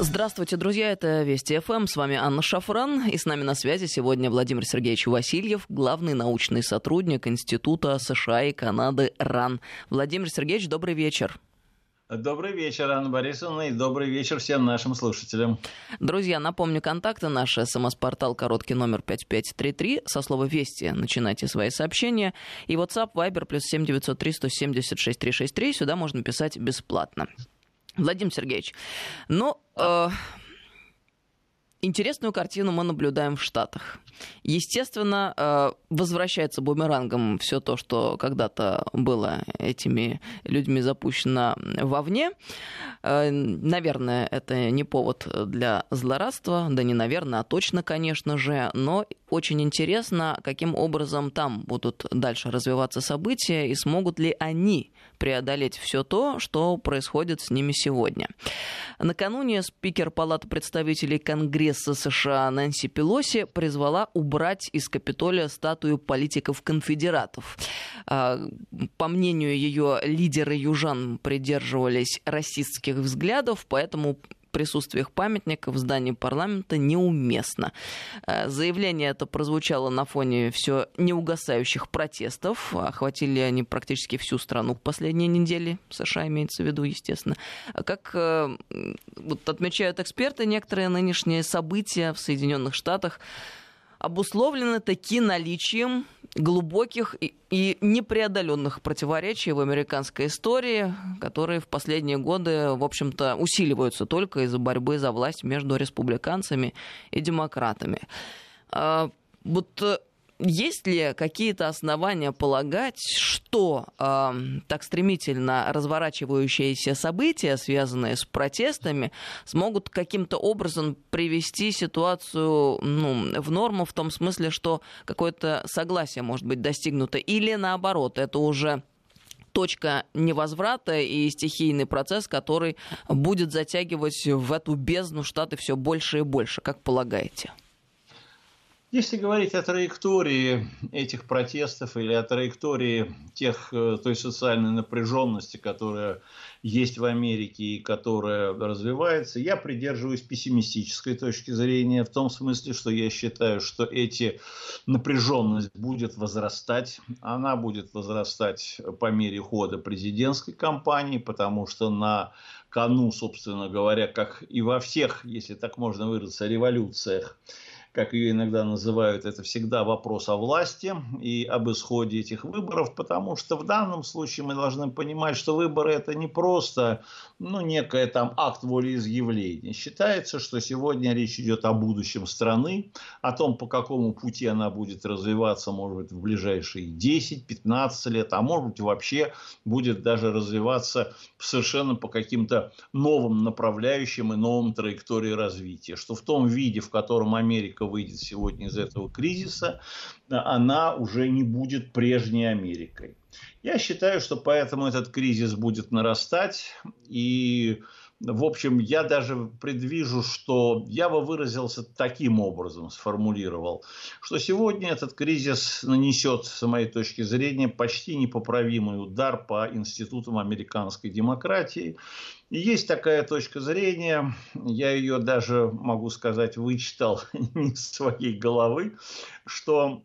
Здравствуйте, друзья, это Вести ФМ, с вами Анна Шафран, и с нами на связи сегодня Владимир Сергеевич Васильев, главный научный сотрудник Института США и Канады РАН. Владимир Сергеевич, добрый вечер. Добрый вечер, Анна Борисовна, и добрый вечер всем нашим слушателям. Друзья, напомню, контакты наши. СМС-портал короткий номер 5533. Со слова «Вести» начинайте свои сообщения. И WhatsApp, Viber, плюс 7903 176 363. Сюда можно писать бесплатно. Владимир Сергеевич, ну, э, интересную картину мы наблюдаем в Штатах. Естественно, э, возвращается бумерангом все то, что когда-то было этими людьми запущено вовне. Э, наверное, это не повод для злорадства, да не наверное, а точно, конечно же, но очень интересно, каким образом там будут дальше развиваться события и смогут ли они преодолеть все то, что происходит с ними сегодня. Накануне спикер Палаты представителей Конгресса США Нэнси Пелоси призвала убрать из Капитолия статую политиков-конфедератов. А, по мнению ее, лидеры южан придерживались расистских взглядов, поэтому присутствие их памятников в здании парламента неуместно. Э, заявление это прозвучало на фоне все неугасающих протестов. Охватили они практически всю страну в последние недели. США имеется в виду, естественно. Как э, вот отмечают эксперты, некоторые нынешние события в Соединенных Штатах обусловлены таки наличием глубоких и непреодоленных противоречий в американской истории, которые в последние годы, в общем-то, усиливаются только из-за борьбы за власть между республиканцами и демократами. А, вот э, есть ли какие-то основания полагать, что э, так стремительно разворачивающиеся события, связанные с протестами, смогут каким-то образом привести ситуацию ну, в норму в том смысле, что какое-то согласие может быть достигнуто, или наоборот, это уже точка невозврата и стихийный процесс, который будет затягивать в эту бездну Штаты все больше и больше, как полагаете? Если говорить о траектории этих протестов или о траектории тех, э, той социальной напряженности, которая есть в Америке и которая развивается, я придерживаюсь пессимистической точки зрения в том смысле, что я считаю, что эти напряженность будет возрастать. Она будет возрастать по мере хода президентской кампании, потому что на кону, собственно говоря, как и во всех, если так можно выразиться, революциях, как ее иногда называют, это всегда вопрос о власти и об исходе этих выборов, потому что в данном случае мы должны понимать, что выборы это не просто ну, некое там акт волеизъявления. Считается, что сегодня речь идет о будущем страны, о том, по какому пути она будет развиваться, может быть, в ближайшие 10-15 лет, а может быть, вообще будет даже развиваться совершенно по каким-то новым направляющим и новым траектории развития. Что в том виде, в котором Америка выйдет сегодня из этого кризиса, она уже не будет прежней Америкой. Я считаю, что поэтому этот кризис будет нарастать. И, в общем, я даже предвижу, что я бы выразился таким образом, сформулировал, что сегодня этот кризис нанесет, с моей точки зрения, почти непоправимый удар по институтам американской демократии. И есть такая точка зрения, я ее даже, могу сказать, вычитал не из своей головы, что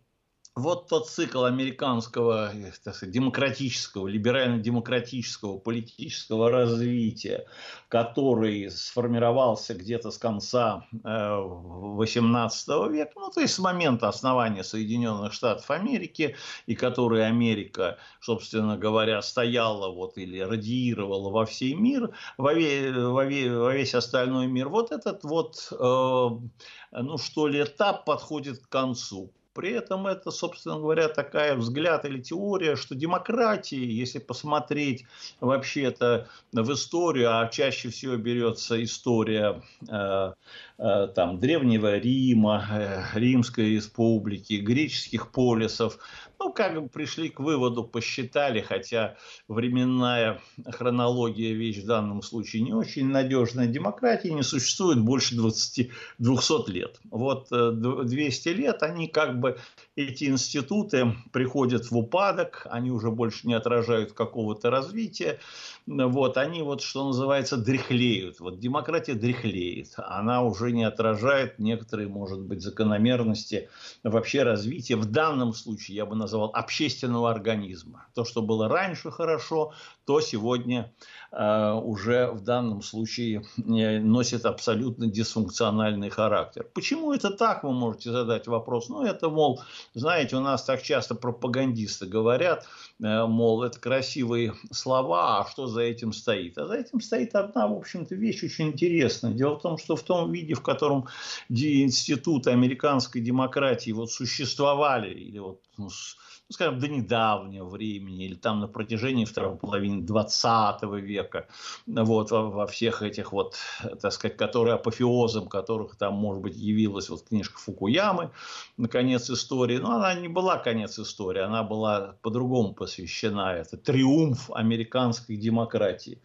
вот тот цикл американского так сказать, демократического, либерально-демократического политического развития, который сформировался где-то с конца XVIII э, века, ну, то есть с момента основания Соединенных Штатов Америки, и который Америка, собственно говоря, стояла вот, или радиировала во всей мир, во, ве, во, ве, во весь остальной мир, вот этот вот, э, ну, что ли, этап подходит к концу. При этом это, собственно говоря, такая взгляд или теория, что демократии, если посмотреть вообще-то в историю, а чаще всего берется история э, э, там, Древнего Рима, э, Римской республики, греческих полисов, ну, как бы пришли к выводу, посчитали, хотя временная хронология вещь в данном случае не очень надежная. Демократии не существует больше 20, 200 лет. Вот 200 э, лет они как бы, эти институты приходят в упадок, они уже больше не отражают какого-то развития вот, они вот, что называется, дряхлеют. Вот демократия дряхлеет. Она уже не отражает некоторые, может быть, закономерности вообще развития. В данном случае я бы назвал общественного организма. То, что было раньше хорошо, то сегодня э, уже в данном случае э, носит абсолютно дисфункциональный характер. Почему это так, вы можете задать вопрос. Ну, это, мол, знаете, у нас так часто пропагандисты говорят, э, мол, это красивые слова, а что за этим стоит? А за этим стоит одна, в общем-то, вещь очень интересная. Дело в том, что в том виде, в котором институты американской демократии вот существовали, или вот ну, ну, скажем, до недавнего времени, или там на протяжении второй половины 20 века, вот, во, во всех этих вот, так сказать, которые апофеозом которых там, может быть, явилась вот книжка Фукуямы, наконец истории, но она не была конец истории, она была по-другому посвящена, это триумф американской демократии.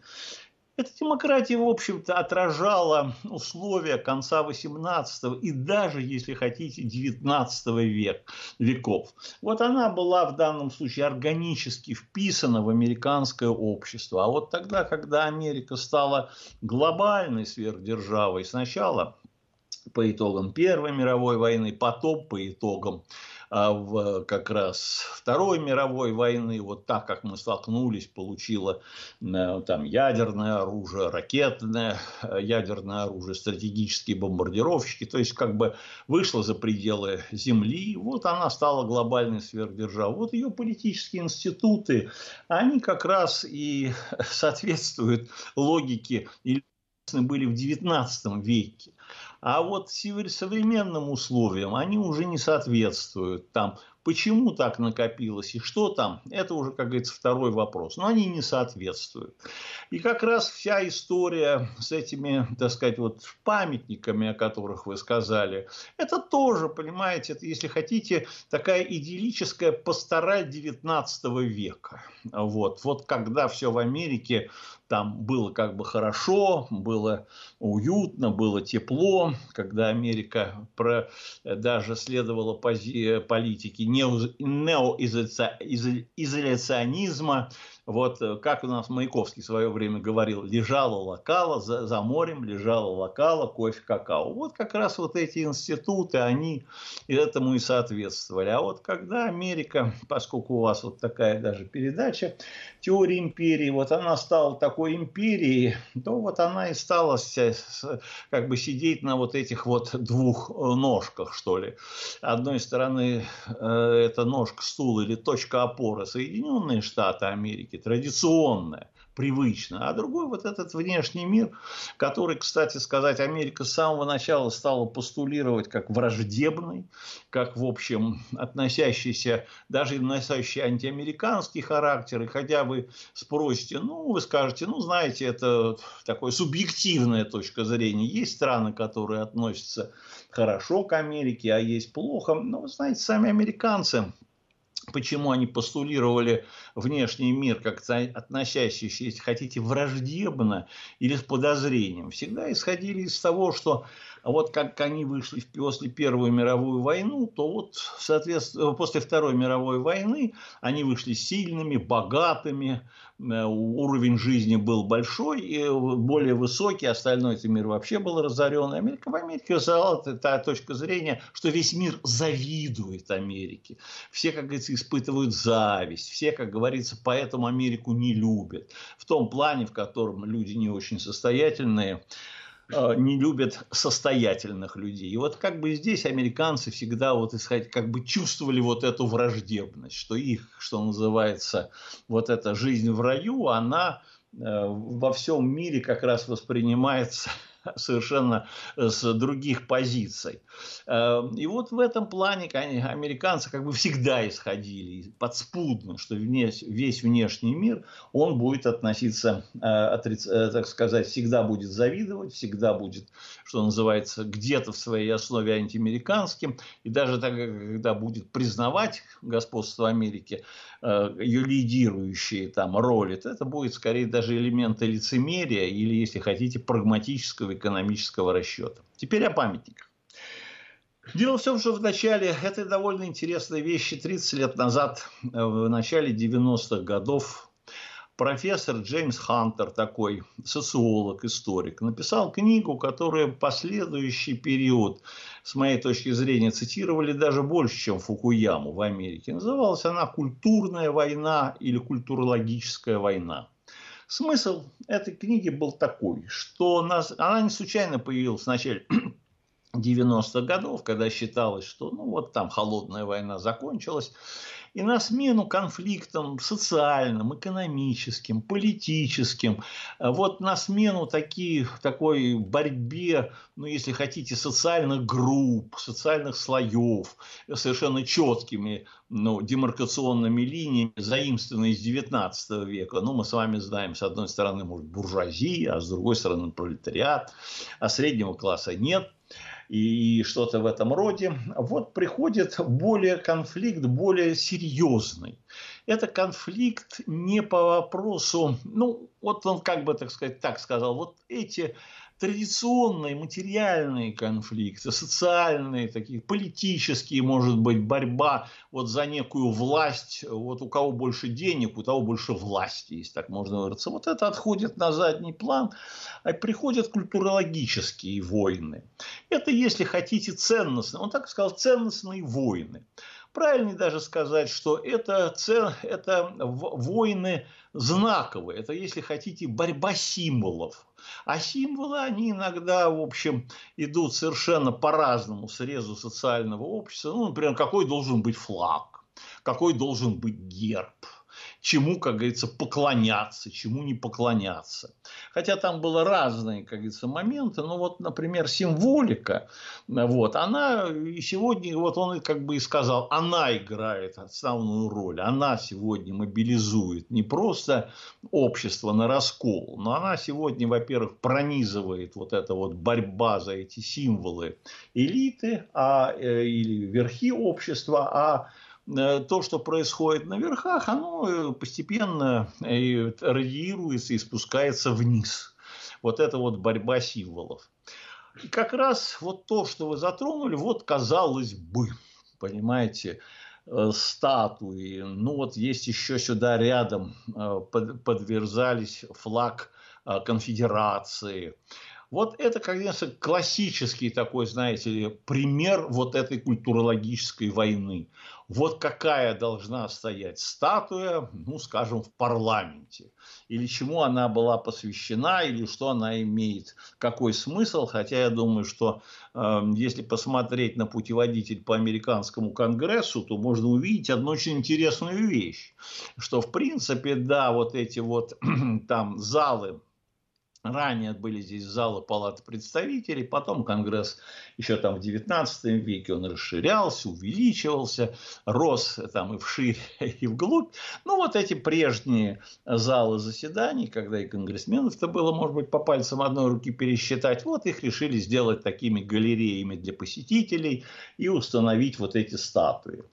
Эта демократия, в общем-то, отражала условия конца XVIII и даже, если хотите, XIX век, веков. Вот она была в данном случае органически вписана в американское общество. А вот тогда, когда Америка стала глобальной сверхдержавой, сначала по итогам Первой мировой войны, потом по итогам в как раз Второй мировой войны, вот так как мы столкнулись, получила э, там ядерное оружие, ракетное э, ядерное оружие, стратегические бомбардировщики, то есть как бы вышла за пределы Земли, вот она стала глобальной сверхдержавой. Вот ее политические институты, они как раз и соответствуют логике были в XIX веке. А вот современным условиям они уже не соответствуют. Там Почему так накопилось и что там, это уже, как говорится, второй вопрос. Но они не соответствуют. И как раз вся история с этими, так сказать, вот памятниками, о которых вы сказали, это тоже, понимаете, это, если хотите, такая идиллическая пастораль 19 века. Вот, вот когда все в Америке там было как бы хорошо, было уютно, было тепло, когда Америка про, даже следовала политике неоизоляционизма, вот э, как у нас Маяковский в свое время говорил, лежала локала, за, за морем лежала локала, кофе, какао. Вот как раз вот эти институты, они этому и соответствовали. А вот когда Америка, поскольку у вас вот такая даже передача, теория империи, вот она стала такой империей, то вот она и стала как бы сидеть на вот этих вот двух э, ножках, что ли. Одной стороны, э, это ножка стула или точка опоры Соединенные Штаты Америки, традиционная, привычная, а другой вот этот внешний мир, который, кстати сказать, Америка с самого начала стала постулировать как враждебный, как, в общем, относящийся, даже носящий антиамериканский характер, и хотя вы спросите, ну, вы скажете, ну, знаете, это такая субъективная точка зрения, есть страны, которые относятся хорошо к Америке, а есть плохо, но, вы знаете, сами американцы почему они постулировали внешний мир как относящийся, если хотите, враждебно или с подозрением, всегда исходили из того, что вот как они вышли после Первую мировую войну, то вот, соответственно, после Второй мировой войны они вышли сильными, богатыми, Э, уровень жизни был большой и более высокий, остальной этот мир вообще был разорен. Америка в Америке взяла та точка зрения, что весь мир завидует Америке. Все, как говорится, испытывают зависть. Все, как говорится, поэтому Америку не любят. В том плане, в котором люди не очень состоятельные, Э, не любят состоятельных людей. И вот как бы здесь американцы всегда вот исходить, как бы чувствовали вот эту враждебность, что их, что называется, вот эта жизнь в раю, она э, во всем мире как раз воспринимается совершенно с других позиций. Э, и вот в этом плане американцы как бы всегда исходили подспудно, что весь внешний мир, он будет относиться, так сказать, всегда будет завидовать, всегда будет, что называется, где-то в своей основе антиамериканским, и даже тогда, когда будет признавать господство Америки, ее лидирующие там роли, то это будет скорее даже элементы лицемерия или, если хотите, прагматического экономического расчета. Теперь о памятниках. Дело в том, что в начале этой довольно интересной вещи 30 лет назад, в начале 90-х годов, профессор Джеймс Хантер, такой социолог, историк, написал книгу, которая последующий период, с моей точки зрения, цитировали даже больше, чем Фукуяму в Америке. Называлась она «Культурная война» или «Культурологическая война». Смысл этой книги был такой, что нас, она не случайно появилась в начале 90-х годов, когда считалось, что ну вот там холодная война закончилась, и на смену конфликтам социальным, экономическим, политическим, вот на смену таких, такой борьбе, ну, если хотите, социальных групп, социальных слоев, совершенно четкими ну, демаркационными линиями, заимствованные из 19 века. Ну, мы с вами знаем, с одной стороны, может, буржуазия, а с другой стороны, пролетариат, а среднего класса нет и что-то в этом роде. Вот приходит более конфликт, более серьезный. Это конфликт не по вопросу, ну, вот он как бы, так сказать, так сказал, вот эти традиционные материальные конфликты, социальные, такие политические, может быть, борьба вот за некую власть, вот у кого больше денег, у того больше власти, если так можно выразиться. Вот это отходит на задний план, а приходят культурологические войны. Это, если хотите, ценностные, он так сказал, ценностные войны. Правильнее даже сказать, что это, это войны знаковые. Это, если хотите, борьба символов. А символы, они иногда, в общем, идут совершенно по разному срезу социального общества. Ну, например, какой должен быть флаг, какой должен быть герб – чему, как говорится, поклоняться, чему не поклоняться. Хотя там было разные, как говорится, моменты, но вот, например, символика, вот, она сегодня, вот он как бы и сказал, она играет основную роль, она сегодня мобилизует не просто общество на раскол, но она сегодня, во-первых, пронизывает вот эта вот борьба за эти символы элиты а, э, или верхи общества, а то, что происходит на верхах, оно э, постепенно э, радиируется и спускается вниз. Вот это вот борьба символов. И как раз вот то, что вы затронули, вот казалось бы, понимаете, статуи. Ну вот есть еще сюда рядом подверзались флаг конфедерации. Вот это, конечно, классический такой, знаете ли, пример вот этой культурологической войны. Вот какая должна стоять статуя, ну, скажем, в парламенте. Или чему она была посвящена, или что она имеет, какой смысл. Хотя я думаю, что э, если посмотреть на путеводитель по американскому конгрессу, то можно увидеть одну очень интересную вещь. Что, в принципе, да, вот эти вот там залы Ранее были здесь залы Палаты представителей, потом Конгресс еще там в 19 веке он расширялся, увеличивался, рос там и вширь, и вглубь. Ну, вот эти прежние залы заседаний, когда и конгрессменов-то было, может быть, по пальцам одной руки пересчитать, вот их решили сделать такими галереями для посетителей и установить вот эти статуи.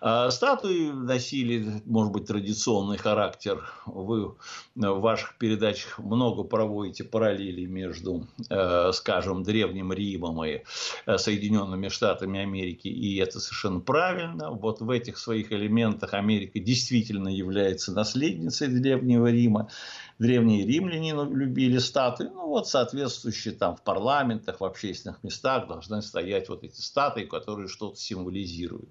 А, статуи носили, может быть, традиционный характер. Вы в ваших передачах много проводите проводите параллели между, э, скажем, Древним Римом и э, Соединенными Штатами Америки, и это совершенно правильно. Вот в этих своих элементах Америка действительно является наследницей Древнего Рима. Древние римляне любили статуи, ну вот соответствующие там в парламентах, в общественных местах должны стоять вот эти статуи, которые что-то символизируют.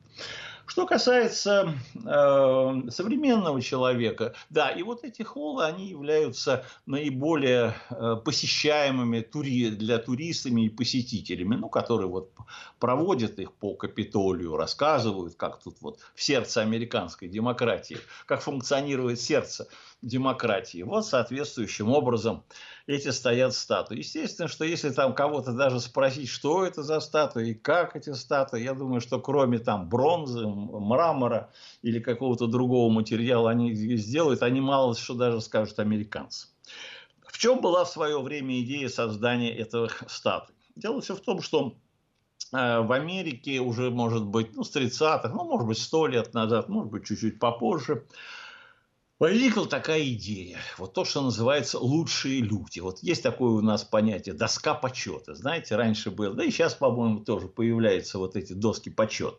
Что касается э, современного человека, да, и вот эти холлы, они являются наиболее э, посещаемыми тури, для туристами и посетителями, ну, которые вот проводят их по Капитолию, рассказывают, как тут вот в сердце американской демократии, как функционирует сердце демократии. Вот соответствующим образом эти стоят статуи. Естественно, что если там кого-то даже спросить, что это за статуи и как эти статуи, я думаю, что кроме там бронзы, мрамора или какого-то другого материала они сделают, они мало что даже скажут американцам. В чем была в свое время идея создания этих статуй? Дело все в том, что э, в Америке уже, может быть, ну, с 30-х, ну, может быть, 100 лет назад, может быть, чуть-чуть попозже, возникла такая идея. Вот то, что называется лучшие люди. Вот есть такое у нас понятие доска почета. Знаете, раньше было, да и сейчас, по-моему, тоже появляются вот эти доски почета.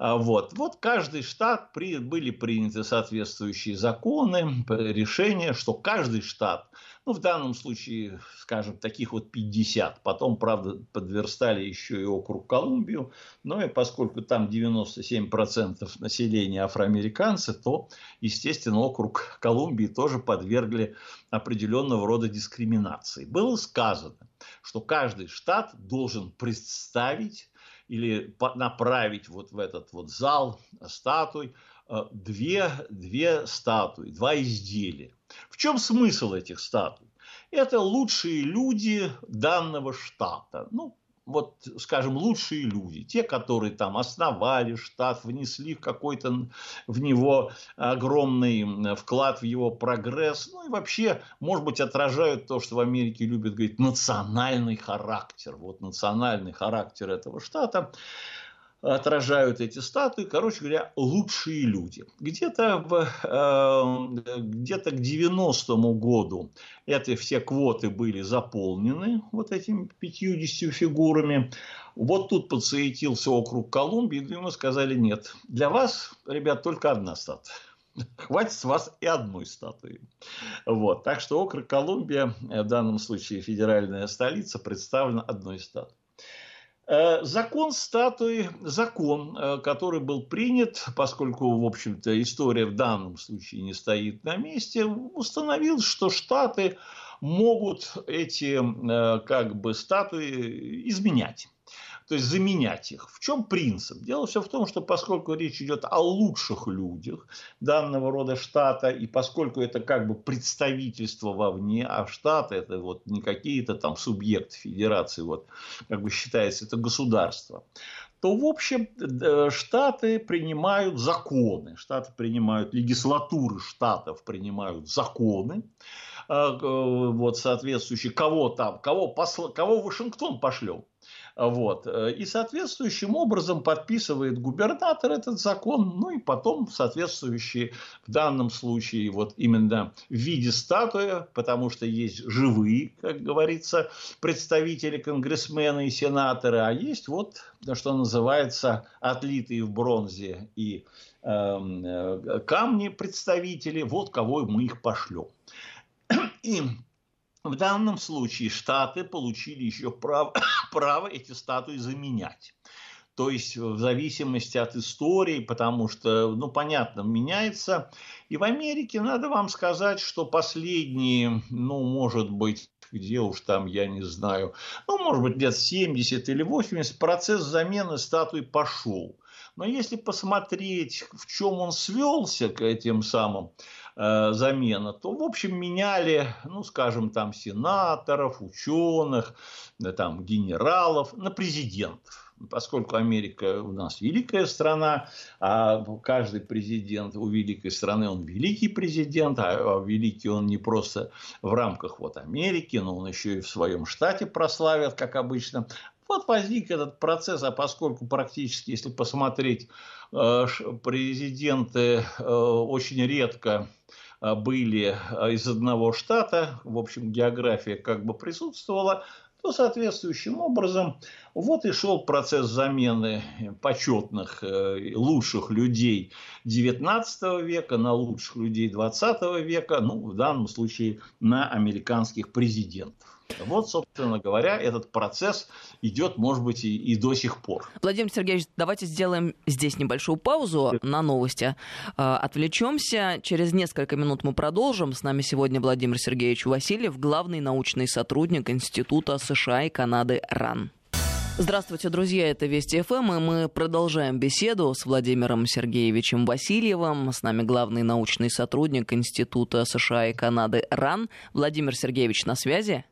А, вот. вот каждый штат при, были приняты соответствующие законы, решения, что каждый штат, ну, в данном случае, скажем, таких вот 50, потом, правда, подверстали еще и округ Колумбию, но и поскольку там 97% населения афроамериканцы, то, естественно, округ Колумбии тоже подвергли определенного рода дискриминации. Было сказано, что каждый штат должен представить или направить вот в этот вот зал статуй э, две, две статуи, два изделия. В чем смысл этих статуй? Это лучшие люди данного штата. Ну, вот, скажем, лучшие люди, те, которые там основали штат, внесли какой-то в него огромный вклад в его прогресс, ну и вообще, может быть, отражают то, что в Америке любят говорить, национальный характер. Вот национальный характер этого штата отражают эти статуи, короче говоря, лучшие люди. Где-то, э, где-то к 90-му году эти все квоты были заполнены вот этими 50 фигурами. Вот тут подсуетился округ Колумбии, и ему сказали, нет, для вас, ребят, только одна статуя. Хватит с вас и одной статуи. Вот. Так что округ Колумбия, в данном случае федеральная столица, представлена одной статуей. Э, закон статуи, закон, э, который был принят, поскольку, в общем-то, история в данном случае не стоит на месте, установил, что Штаты могут эти э, как бы статуи изменять то есть заменять их. В чем принцип? Дело все в том, что поскольку речь идет о лучших людях данного рода штата, и поскольку это как бы представительство вовне, а штаты это вот не какие-то там субъекты федерации, вот как бы считается, это государство, то, в общем, э, штаты принимают законы, штаты принимают, легислатуры штатов принимают законы, э, вот, соответствующие, кого там, кого, посл, кого Вашингтон пошлем, вот. Э, и соответствующим образом подписывает губернатор этот закон, ну и потом соответствующие в данном случае вот именно в виде статуи, потому что есть живые, как говорится, представители, конгрессмены и сенаторы, а есть вот, что называется, отлитые в бронзе и эм, э, камни представители, вот кого мы их пошлем. И в данном случае Штаты получили еще право, право эти статуи заменять. То есть в зависимости от истории, потому что, ну, понятно, меняется. И в Америке, надо вам сказать, что последние, ну, может быть, где уж там, я не знаю, ну, может быть, лет 70 или 80, процесс замены статуи пошел. Но если посмотреть, в чем он свелся к этим самым Э, замена, то, в общем, меняли, ну, скажем, там, сенаторов, ученых, там, генералов на президентов. Поскольку Америка у нас великая страна, а каждый президент у великой страны, он великий президент, а великий он не просто в рамках вот Америки, но он еще и в своем штате прославит, как обычно. Вот возник этот процесс, а поскольку практически, если посмотреть, э, президенты э, очень редко а, были из одного штата, в общем, география как бы присутствовала, то соответствующим образом вот и шел процесс замены почетных, э, лучших людей XIX века на лучших людей XX века, ну, в данном случае на американских президентов. Вот, собственно говоря, этот процесс идет, может быть, и, и до сих пор. Владимир Сергеевич, давайте сделаем здесь небольшую паузу на новости. А, отвлечемся. Через несколько минут мы продолжим. С нами сегодня Владимир Сергеевич Васильев, главный научный сотрудник Института США и Канады РАН. Здравствуйте, друзья, это Вести ФМ, и мы продолжаем беседу с Владимиром Сергеевичем Васильевым. С нами главный научный сотрудник Института США и Канады РАН. Владимир Сергеевич на связи?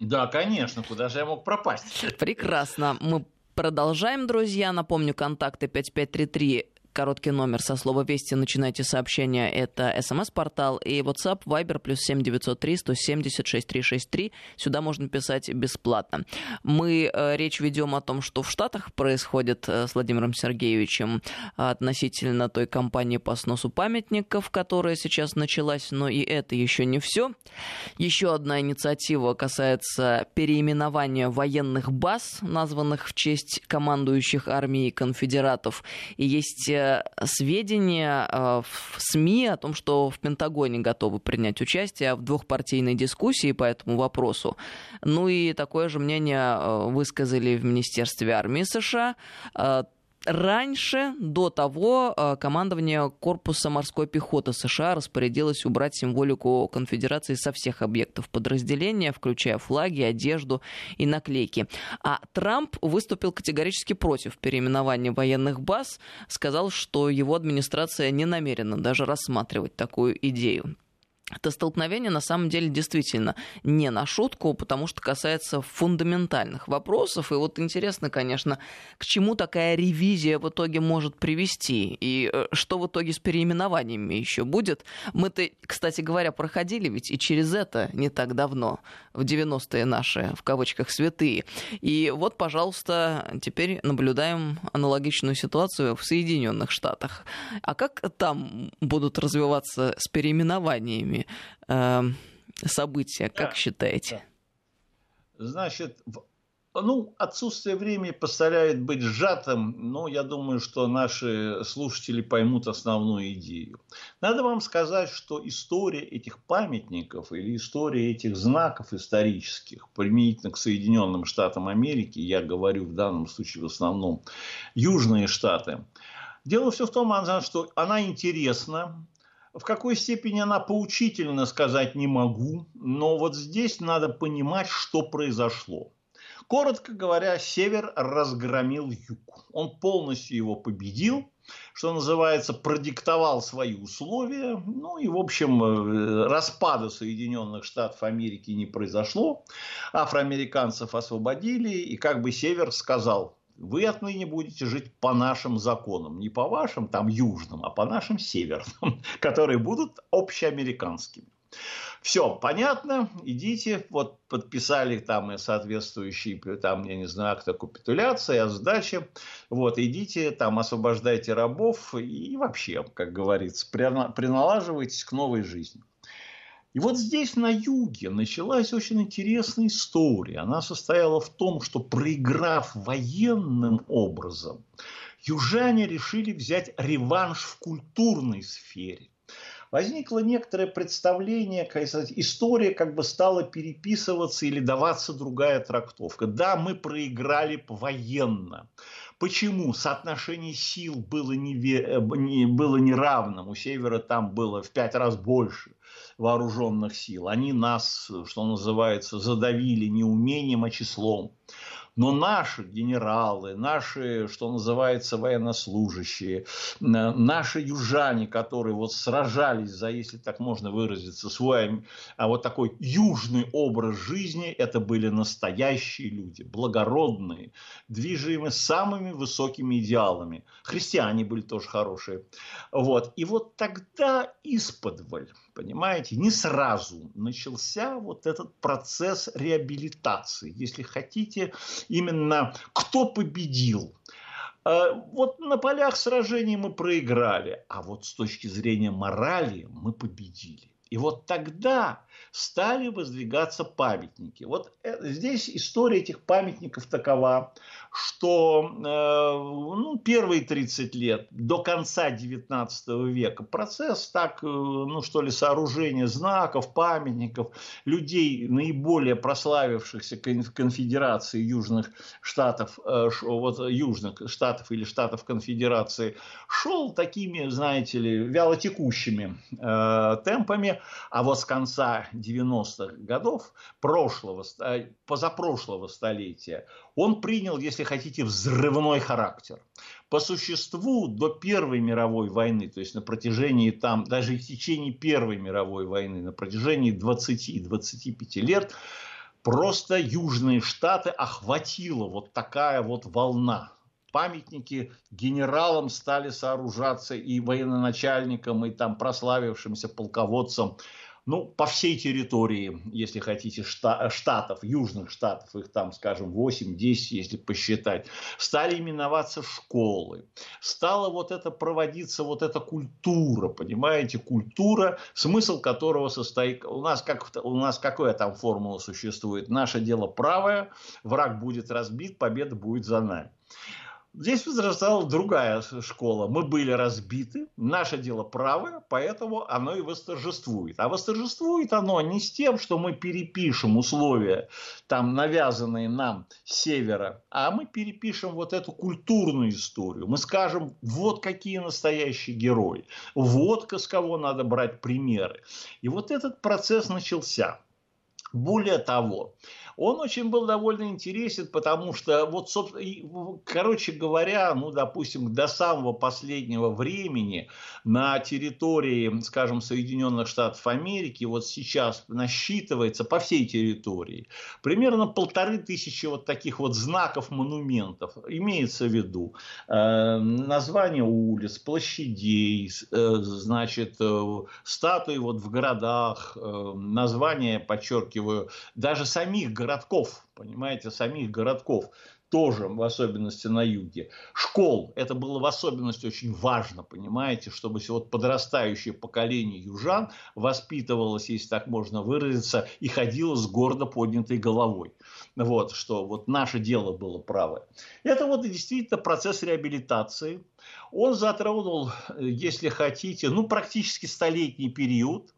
Да, конечно, куда же я мог пропасть? Прекрасно. Мы продолжаем, друзья. Напомню, контакты 5533 короткий номер со слова «Вести» начинайте сообщение. Это смс-портал и WhatsApp Viber плюс 7903 170 6363. Сюда можно писать бесплатно. Мы э, речь ведем о том, что в Штатах происходит э, с Владимиром Сергеевичем относительно той кампании по сносу памятников, которая сейчас началась, но и это еще не все. Еще одна инициатива касается переименования военных баз, названных в честь командующих армией конфедератов. И есть сведения э, в СМИ о том, что в Пентагоне готовы принять участие в двухпартийной дискуссии по этому вопросу. Ну и такое же мнение э, высказали в Министерстве армии США. Раньше, до того, э, командование корпуса морской пехоты США распорядилось убрать символику конфедерации со всех объектов подразделения, включая флаги, одежду и наклейки. А Трамп выступил категорически против переименования военных баз, сказал, что его администрация не намерена даже рассматривать такую идею это столкновение на самом деле действительно не на шутку, потому что касается фундаментальных вопросов. И вот интересно, конечно, к чему такая ревизия в итоге может привести, и э, что в итоге с переименованиями еще будет. Мы-то, кстати говоря, проходили ведь и через это не так давно, в 90-е наши, в кавычках, святые. И вот, пожалуйста, теперь наблюдаем аналогичную ситуацию в Соединенных Штатах. А как там будут развиваться с переименованиями? Этими э, события, как да, считаете? Да. Значит, ну, отсутствие времени позволяет быть сжатым, но я думаю, что наши слушатели поймут основную идею. Надо вам сказать, что история этих памятников или история этих знаков исторических, применительно к Соединенным Штатам Америки, я говорю в данном случае в основном Южные Штаты, дело все в том, что она интересна, в какой степени она поучительна, сказать не могу, но вот здесь надо понимать, что произошло. Коротко говоря, Север разгромил Юг. Он полностью его победил, что называется, продиктовал свои условия. Ну и, в общем, э, распада Соединенных Штатов Америки не произошло. Афроамериканцев освободили, и как бы Север сказал, вы отныне будете жить по нашим законам. Не по вашим, там, южным, а по нашим северным, которые будут общеамериканскими. Все, понятно, идите, вот подписали там и соответствующий, там, я не знаю, акт о капитуляции, о вот, идите, там, освобождайте рабов и вообще, как говорится, приналаживайтесь к новой жизни. И вот здесь, на юге, началась очень интересная история. Она состояла в том, что проиграв военным образом, южане решили взять реванш в культурной сфере. Возникло некоторое представление, история как бы стала переписываться или даваться другая трактовка. Да, мы проиграли военно. Почему? Соотношение сил было, неве... Э, не... было неравным. У севера там было в пять раз больше вооруженных сил. Они нас, что называется, задавили не умением, а числом. Но наши генералы, наши, что называется, военнослужащие, наши южане, которые вот сражались за, если так можно выразиться, свой, а вот такой южный образ жизни, это были настоящие люди, благородные, движимые самыми высокими идеалами. Христиане были тоже хорошие. Вот. И вот тогда исподволь, понимаете, не сразу начался вот этот процесс реабилитации. Если хотите, именно кто победил. Э, вот на полях сражений мы проиграли, а вот с точки зрения морали мы победили. И вот тогда стали воздвигаться памятники. Вот э, здесь история этих памятников такова, что э, ну, первые 30 лет до конца 19 века процесс так, э, ну что ли, сооружения знаков, памятников, людей, наиболее прославившихся конфедерации Южных Штатов, вот Южных Штатов или Штатов Конфедерации, шел такими, знаете ли, вялотекущими темпами, войне, а вот с конца 90-х годов прошлого, позапрошлого столетия он принял, если хотите, взрывной характер. По существу до Первой мировой войны, то есть на протяжении там, даже в течение Первой мировой войны, на протяжении 20-25 лет, просто Южные Штаты охватила вот такая вот волна памятники генералам стали сооружаться и военачальникам, и там прославившимся полководцам ну, по всей территории, если хотите, штатов, южных штатов, их там, скажем, 8-10, если посчитать, стали именоваться школы. Стала вот это проводиться, вот эта культура, понимаете, культура, смысл которого состоит, у нас, как, у нас какая там формула существует, наше дело правое, враг будет разбит, победа будет за нами. Здесь возрастала другая школа. Мы были разбиты, наше дело правое, поэтому оно и восторжествует. А восторжествует оно не с тем, что мы перепишем условия, там навязанные нам с севера, а мы перепишем вот эту культурную историю. Мы скажем, вот какие настоящие герои, вот с кого надо брать примеры. И вот этот процесс начался. Более того, он очень был довольно интересен, потому что, вот, собственно, короче говоря, ну, допустим, до самого последнего времени на территории, скажем, Соединенных Штатов Америки, вот сейчас насчитывается по всей территории примерно полторы тысячи вот таких вот знаков, монументов. Имеется в виду э, название улиц, площадей, э, значит, э, статуи вот в городах, э, названия, подчеркиваю, даже самих городов городков, понимаете, самих городков, тоже в особенности на юге. Школ, это было в особенности очень важно, понимаете, чтобы вот подрастающее поколение южан воспитывалось, если так можно выразиться, и ходило с гордо поднятой головой. Вот, что вот наше дело было правое. Это вот действительно процесс реабилитации. Он затронул, если хотите, ну, практически столетний период, э,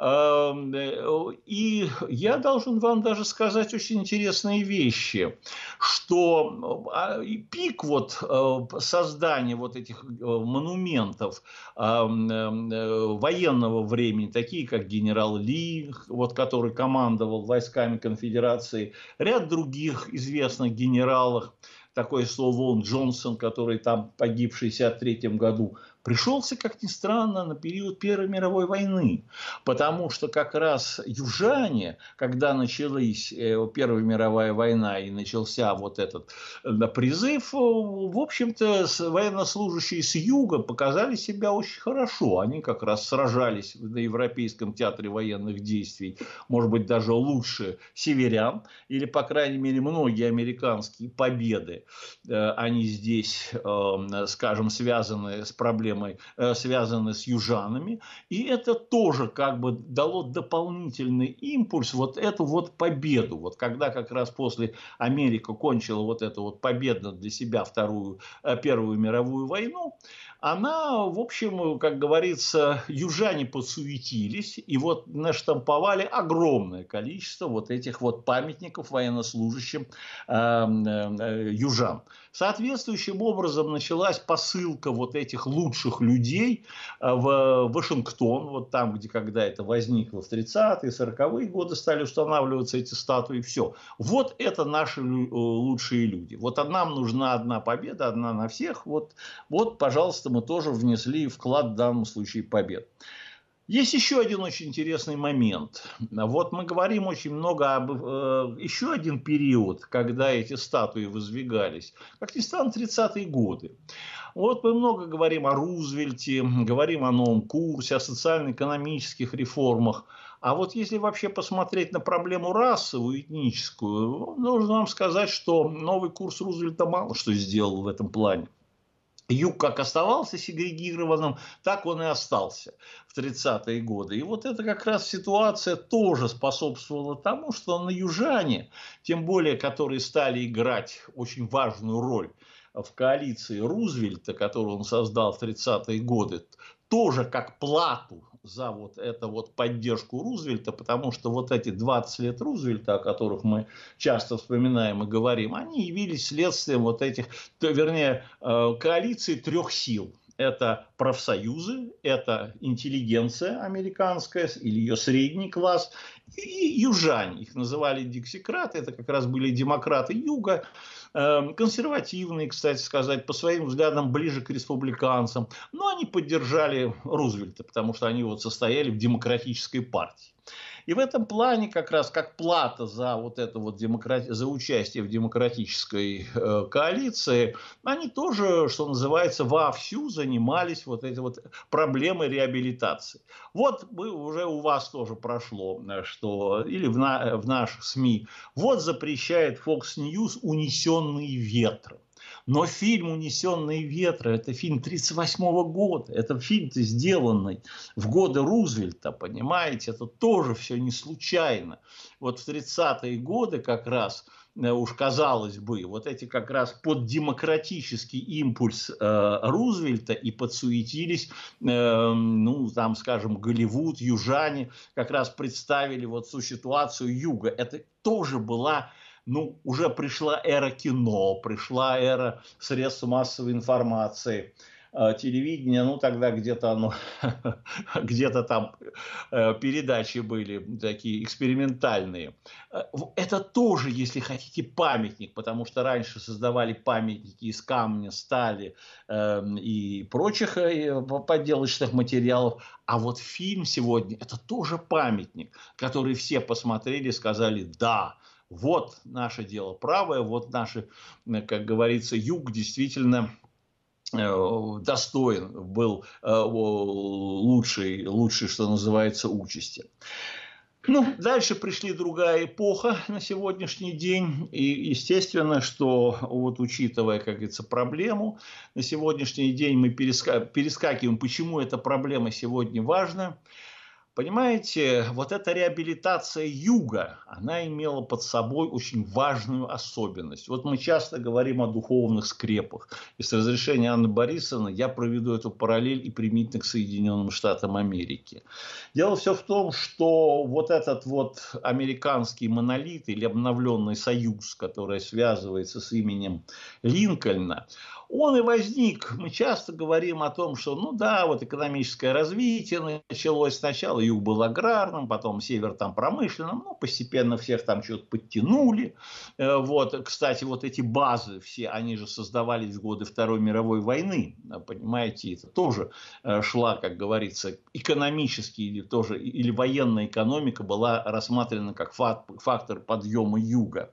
и я должен вам даже сказать очень интересные вещи, что а, пик вот э, создания вот этих э, монументов эм, военного времени, такие как генерал Ли, вот, который командовал войсками конфедерации, ряд других известных генералов, такое слово он Джонсон, который там погиб в 1963 году, пришелся, как ни странно, на период Первой мировой войны. Потому что как раз южане, когда началась э, Первая мировая война и начался вот этот э, призыв, э, в общем-то, военнослужащие с юга показали себя очень хорошо. Они как раз сражались на Европейском театре военных действий, может быть, даже лучше северян, или, по крайней мере, многие американские победы, они здесь, скажем, связаны с проблемой проблемой, э, связаны с южанами. И это тоже как бы дало дополнительный импульс, вот эту вот победу. Вот когда как раз после Америка кончила вот эту вот победу для себя вторую, э, Первую мировую войну, она, в общем, как говорится, южане подсуетились и вот наштамповали огромное количество вот этих вот памятников военнослужащим э, э, южан. Соответствующим образом началась посылка вот этих лучших людей э, в Вашингтон, вот там, где когда это возникло в 30-е, 40-е годы стали устанавливаться эти статуи, все. Вот это наши э, лучшие люди. Вот нам нужна одна победа, одна на всех. Вот, вот пожалуйста, мы тоже внесли вклад в данном случае побед. Есть еще один очень интересный момент. Вот мы говорим очень много об э, еще один период, когда эти статуи воздвигались. Как ни странно, 30-е годы. Вот мы много говорим о Рузвельте, говорим о новом курсе, о социально-экономических реформах. А вот если вообще посмотреть на проблему расовую, этническую, нужно вам сказать, что новый курс Рузвельта мало что сделал в этом плане. Юг как оставался сегрегированным, так он и остался в 30-е годы. И вот эта как раз ситуация тоже способствовала тому, что на южане, тем более, которые стали играть очень важную роль в коалиции Рузвельта, которую он создал в 30-е годы, тоже как плату за вот эту вот поддержку Рузвельта, потому что вот эти 20 лет Рузвельта, о которых мы часто вспоминаем и говорим, они явились следствием вот этих, вернее, э, коалиции трех сил. Это профсоюзы, это интеллигенция американская или ее средний класс, и южане. Их называли диксикраты, это как раз были демократы юга, эм, консервативные, кстати сказать, по своим взглядам ближе к республиканцам, но они поддержали Рузвельта, потому что они вот состояли в демократической партии. И в этом плане как раз как плата за вот это вот демократи... за участие в демократической э, коалиции, они тоже, что называется, вовсю занимались вот этой вот проблемой реабилитации. Вот мы, уже у вас тоже прошло, что или в, на... в наших СМИ, вот запрещает Fox News унесенные ветром. Но фильм «Унесенные ветры» – это фильм 1938 года. Это фильм, сделанный в годы Рузвельта, понимаете? Это тоже все не случайно. Вот в 30-е годы как раз э, уж казалось бы, вот эти как раз под демократический импульс э, Рузвельта и подсуетились, э, ну, там, скажем, Голливуд, южане как раз представили вот всю ситуацию юга. Это тоже была ну, уже пришла эра кино, пришла эра средств массовой информации, э, телевидение, ну тогда где-то оно, где-то там э, передачи были такие экспериментальные. Э, это тоже, если хотите, памятник, потому что раньше создавали памятники из камня, стали и прочих подделочных материалов, а вот фильм сегодня это тоже памятник, который все посмотрели, сказали, да, вот наше дело правое, вот наше, как говорится, юг действительно э, достоин был э, лучшей, лучшей, что называется, участи. Ну, дальше пришли другая эпоха на сегодняшний день. И естественно, что вот учитывая, как говорится, проблему, на сегодняшний день мы перескакиваем, почему эта проблема сегодня важна. Понимаете, вот эта реабилитация юга, она имела под собой очень важную особенность. Вот мы часто говорим о духовных скрепах. И с разрешения Анны Борисовны я проведу эту параллель и применительно к Соединенным Штатам Америки. Дело все в том, что вот этот вот американский монолит или обновленный союз, который связывается с именем Линкольна, он и возник. Мы часто говорим о том, что, ну да, вот экономическое развитие началось сначала, юг был аграрным, потом север там промышленным, ну, постепенно всех там что-то подтянули. Э, вот, кстати, вот эти базы все, они же создавались в годы Второй мировой войны, понимаете, это тоже э, шла, как говорится, экономически или тоже, или военная экономика была рассмотрена как фактор подъема юга.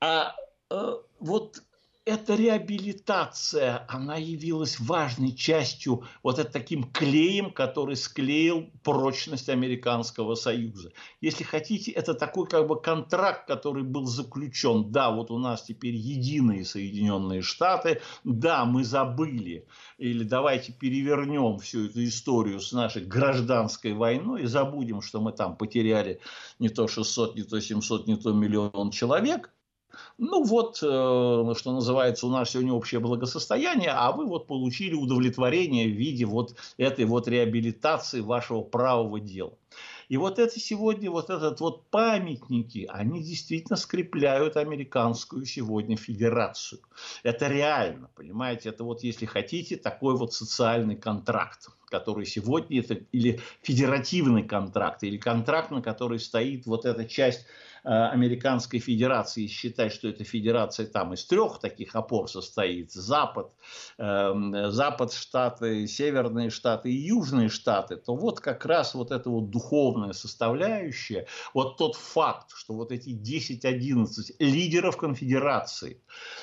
А э, вот эта реабилитация, она явилась важной частью, вот это таким клеем, который склеил прочность Американского Союза. Если хотите, это такой как бы контракт, который был заключен. Да, вот у нас теперь единые Соединенные Штаты, да, мы забыли, или давайте перевернем всю эту историю с нашей гражданской войной и забудем, что мы там потеряли не то 600, не то 700, не то миллион человек, ну вот, э, что называется, у нас сегодня общее благосостояние, а вы вот получили удовлетворение в виде вот этой вот реабилитации вашего правого дела. И вот это сегодня, вот этот вот памятники, они действительно скрепляют американскую сегодня федерацию. Это реально, понимаете, это вот, если хотите, такой вот социальный контракт, который сегодня, это или федеративный контракт, или контракт, на который стоит вот эта часть Американской Федерации считать, что эта федерация там из трех таких опор состоит, Запад, э, Запад Штаты, Северные Штаты и Южные Штаты, то вот как раз вот эта вот духовная составляющая, вот тот факт, что вот эти 10-11 лидеров конфедерации,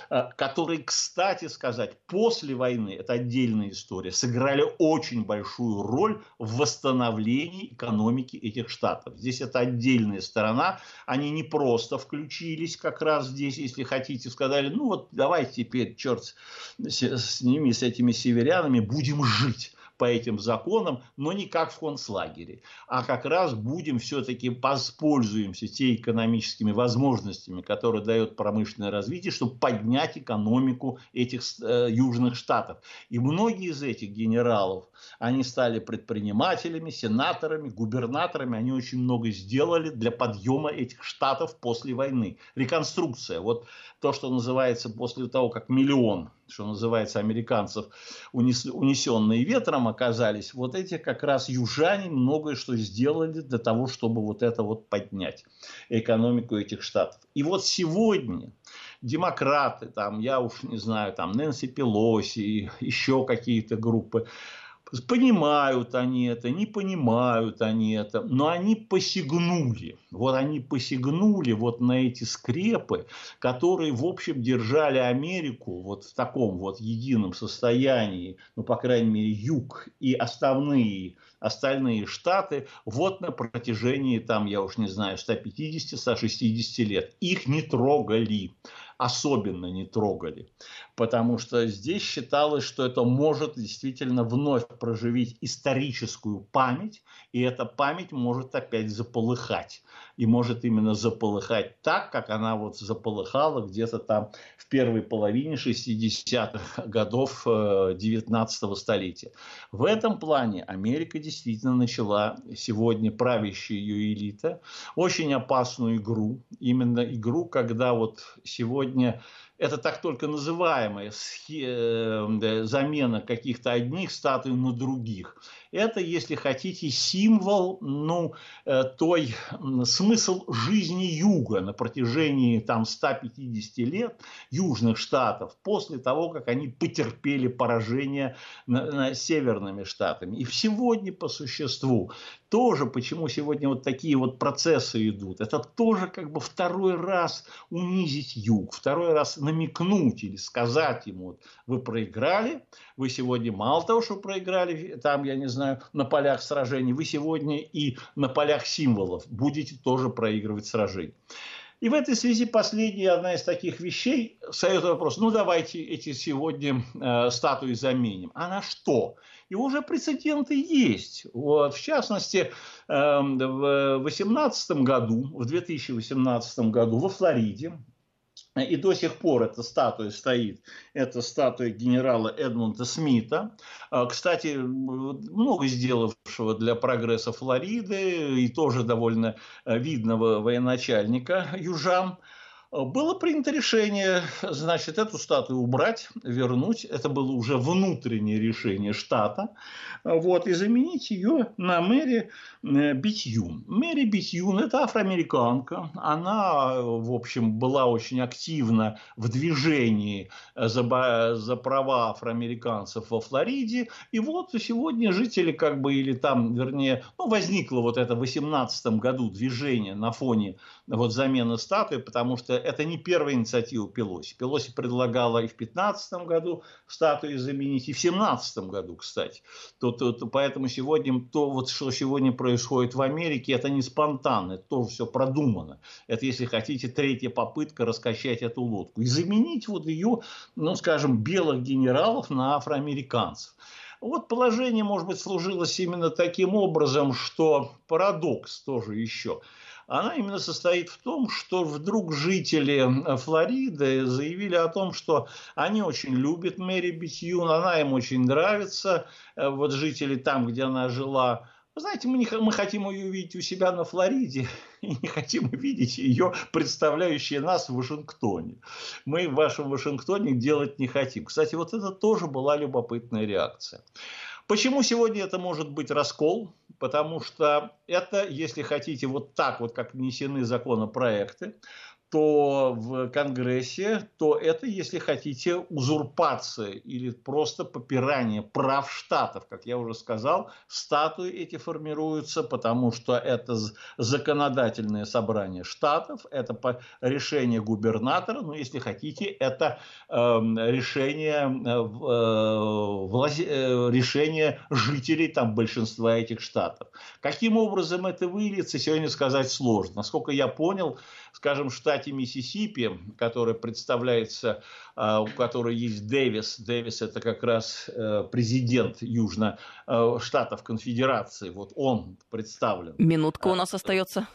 э, которые, кстати сказать, после войны, это отдельная история, сыграли очень большую роль в восстановлении экономики этих штатов. Здесь это отдельная сторона, они не просто включились как раз здесь, если хотите, сказали, ну вот давайте теперь, черт с ними, с этими северянами, будем жить по этим законам, но не как в концлагере, а как раз будем все-таки воспользуемся теми экономическими возможностями, которые дает промышленное развитие, чтобы поднять экономику этих э, южных штатов. И многие из этих генералов, они стали предпринимателями, сенаторами, губернаторами, они очень много сделали для подъема этих штатов после войны. Реконструкция, вот то, что называется после того, как миллион что называется, американцев, унесенные ветром оказались, вот эти как раз южане многое что сделали для того, чтобы вот это вот поднять экономику этих штатов. И вот сегодня демократы, там, я уж не знаю, там, Нэнси Пелоси, еще какие-то группы, Понимают они это, не понимают они это, но они посягнули. Вот они посягнули вот на эти скрепы, которые, в общем, держали Америку вот в таком вот едином состоянии, ну, по крайней мере, юг и основные остальные штаты вот на протяжении, там, я уж не знаю, 150-160 лет. Их не трогали особенно не трогали. Потому что здесь считалось, что это может действительно вновь проживить историческую память, и эта память может опять заполыхать. И может именно заполыхать так, как она вот заполыхала где-то там в первой половине 60-х годов 19 э, столетия. В этом плане Америка действительно начала сегодня правящая ее элита очень опасную игру. Именно игру, когда вот сегодня сегодня это так только называемая э, замена каких-то одних статуй на других. Это, если хотите, символ, ну, э, той смысл жизни Юга на протяжении там 150 лет южных штатов после того, как они потерпели поражение на, на северными штатами. И сегодня по существу тоже, почему сегодня вот такие вот процессы идут, это тоже как бы второй раз унизить юг, второй раз намекнуть или сказать ему, вот, вы проиграли, вы сегодня мало того, что проиграли, там, я не знаю, на полях сражений, вы сегодня и на полях символов будете тоже проигрывать сражения. И в этой связи последняя одна из таких вещей встает вопрос, ну давайте эти сегодня э, статуи заменим. А на что? И уже прецеденты есть. Вот, в частности, э, в 2018 году, в 2018 году во Флориде и до сих пор эта статуя стоит. Это статуя генерала Эдмунда Смита. А, кстати, много сделавшего для прогресса Флориды и тоже довольно э, видного военачальника южан. Было принято решение, значит, эту статую убрать, вернуть. Это было уже внутреннее решение штата. Вот, и заменить ее на Мэри э, Битюн. Мэри Битюн – это афроамериканка. Она, в общем, была очень активна в движении за, за права афроамериканцев во Флориде. И вот сегодня жители, как бы, или там, вернее, ну, возникло вот это в 18 году движение на фоне вот замены статуи, потому что это не первая инициатива Пелоси. Пелоси предлагала и в 2015 году статуи заменить, и в 2017 году, кстати. То, то, то, поэтому сегодня то, вот, что сегодня происходит в Америке, это не спонтанно, это тоже все продумано. Это, если хотите, третья попытка раскачать эту лодку. И заменить вот ее, ну, скажем, белых генералов на афроамериканцев. Вот положение, может быть, сложилось именно таким образом, что парадокс тоже еще – она именно состоит в том, что вдруг жители Флориды заявили о том, что они очень любят Мэри Битьюн, она им очень нравится, э, вот жители там, где она жила, вы знаете, мы, не, мы хотим ее увидеть у себя на Флориде и не хотим увидеть ее, представляющие нас в Вашингтоне. Мы в вашем Вашингтоне делать не хотим. Кстати, вот это тоже была любопытная реакция. Почему сегодня это может быть раскол? Потому что это, если хотите, вот так вот, как внесены законопроекты, то в Конгрессе, то это, если хотите, узурпация или просто попирание прав штатов. Как я уже сказал, статуи эти формируются, потому что это законодательное собрание штатов, это решение губернатора, ну, если хотите, это э, решение, э, влази, э, решение жителей там большинства этих штатов. Каким образом это выльется, сегодня сказать сложно. Насколько я понял, скажем, в штате Миссисипи, который представляется, а, у которой есть Дэвис. Дэвис это как раз э, президент Южно э, Штатов Конфедерации. Вот он представлен. Минутка у нас остается.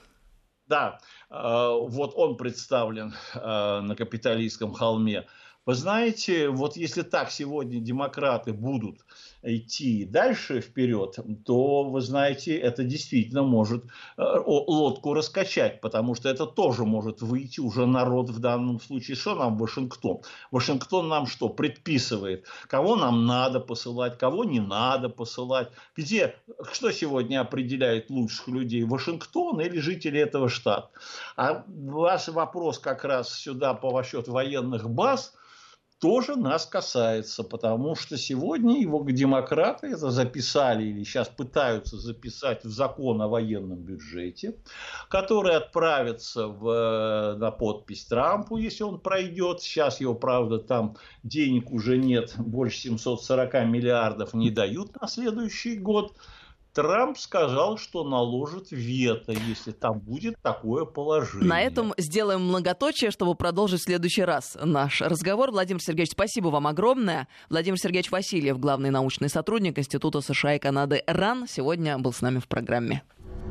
Да, вот он представлен на капиталистском холме. Вы знаете, вот если так сегодня демократы будут идти дальше вперед, то, вы знаете, это действительно может э, лодку раскачать, потому что это тоже может выйти уже народ в данном случае. Что нам Вашингтон? Вашингтон нам что, предписывает, кого нам надо посылать, кого не надо посылать, где, что сегодня определяет лучших людей, Вашингтон или жители этого штата? А ваш вопрос как раз сюда по счет военных баз – тоже нас касается, потому что сегодня его демократы это записали или сейчас пытаются записать в закон о военном бюджете, который отправится в, на подпись Трампу, если он пройдет. Сейчас его, правда, там денег уже нет, больше 740 миллиардов не дают на следующий год. Трамп сказал, что наложит вето, если там будет такое положение. На этом сделаем многоточие, чтобы продолжить в следующий раз наш разговор. Владимир Сергеевич, спасибо вам огромное. Владимир Сергеевич Васильев, главный научный сотрудник Института США и Канады РАН, сегодня был с нами в программе.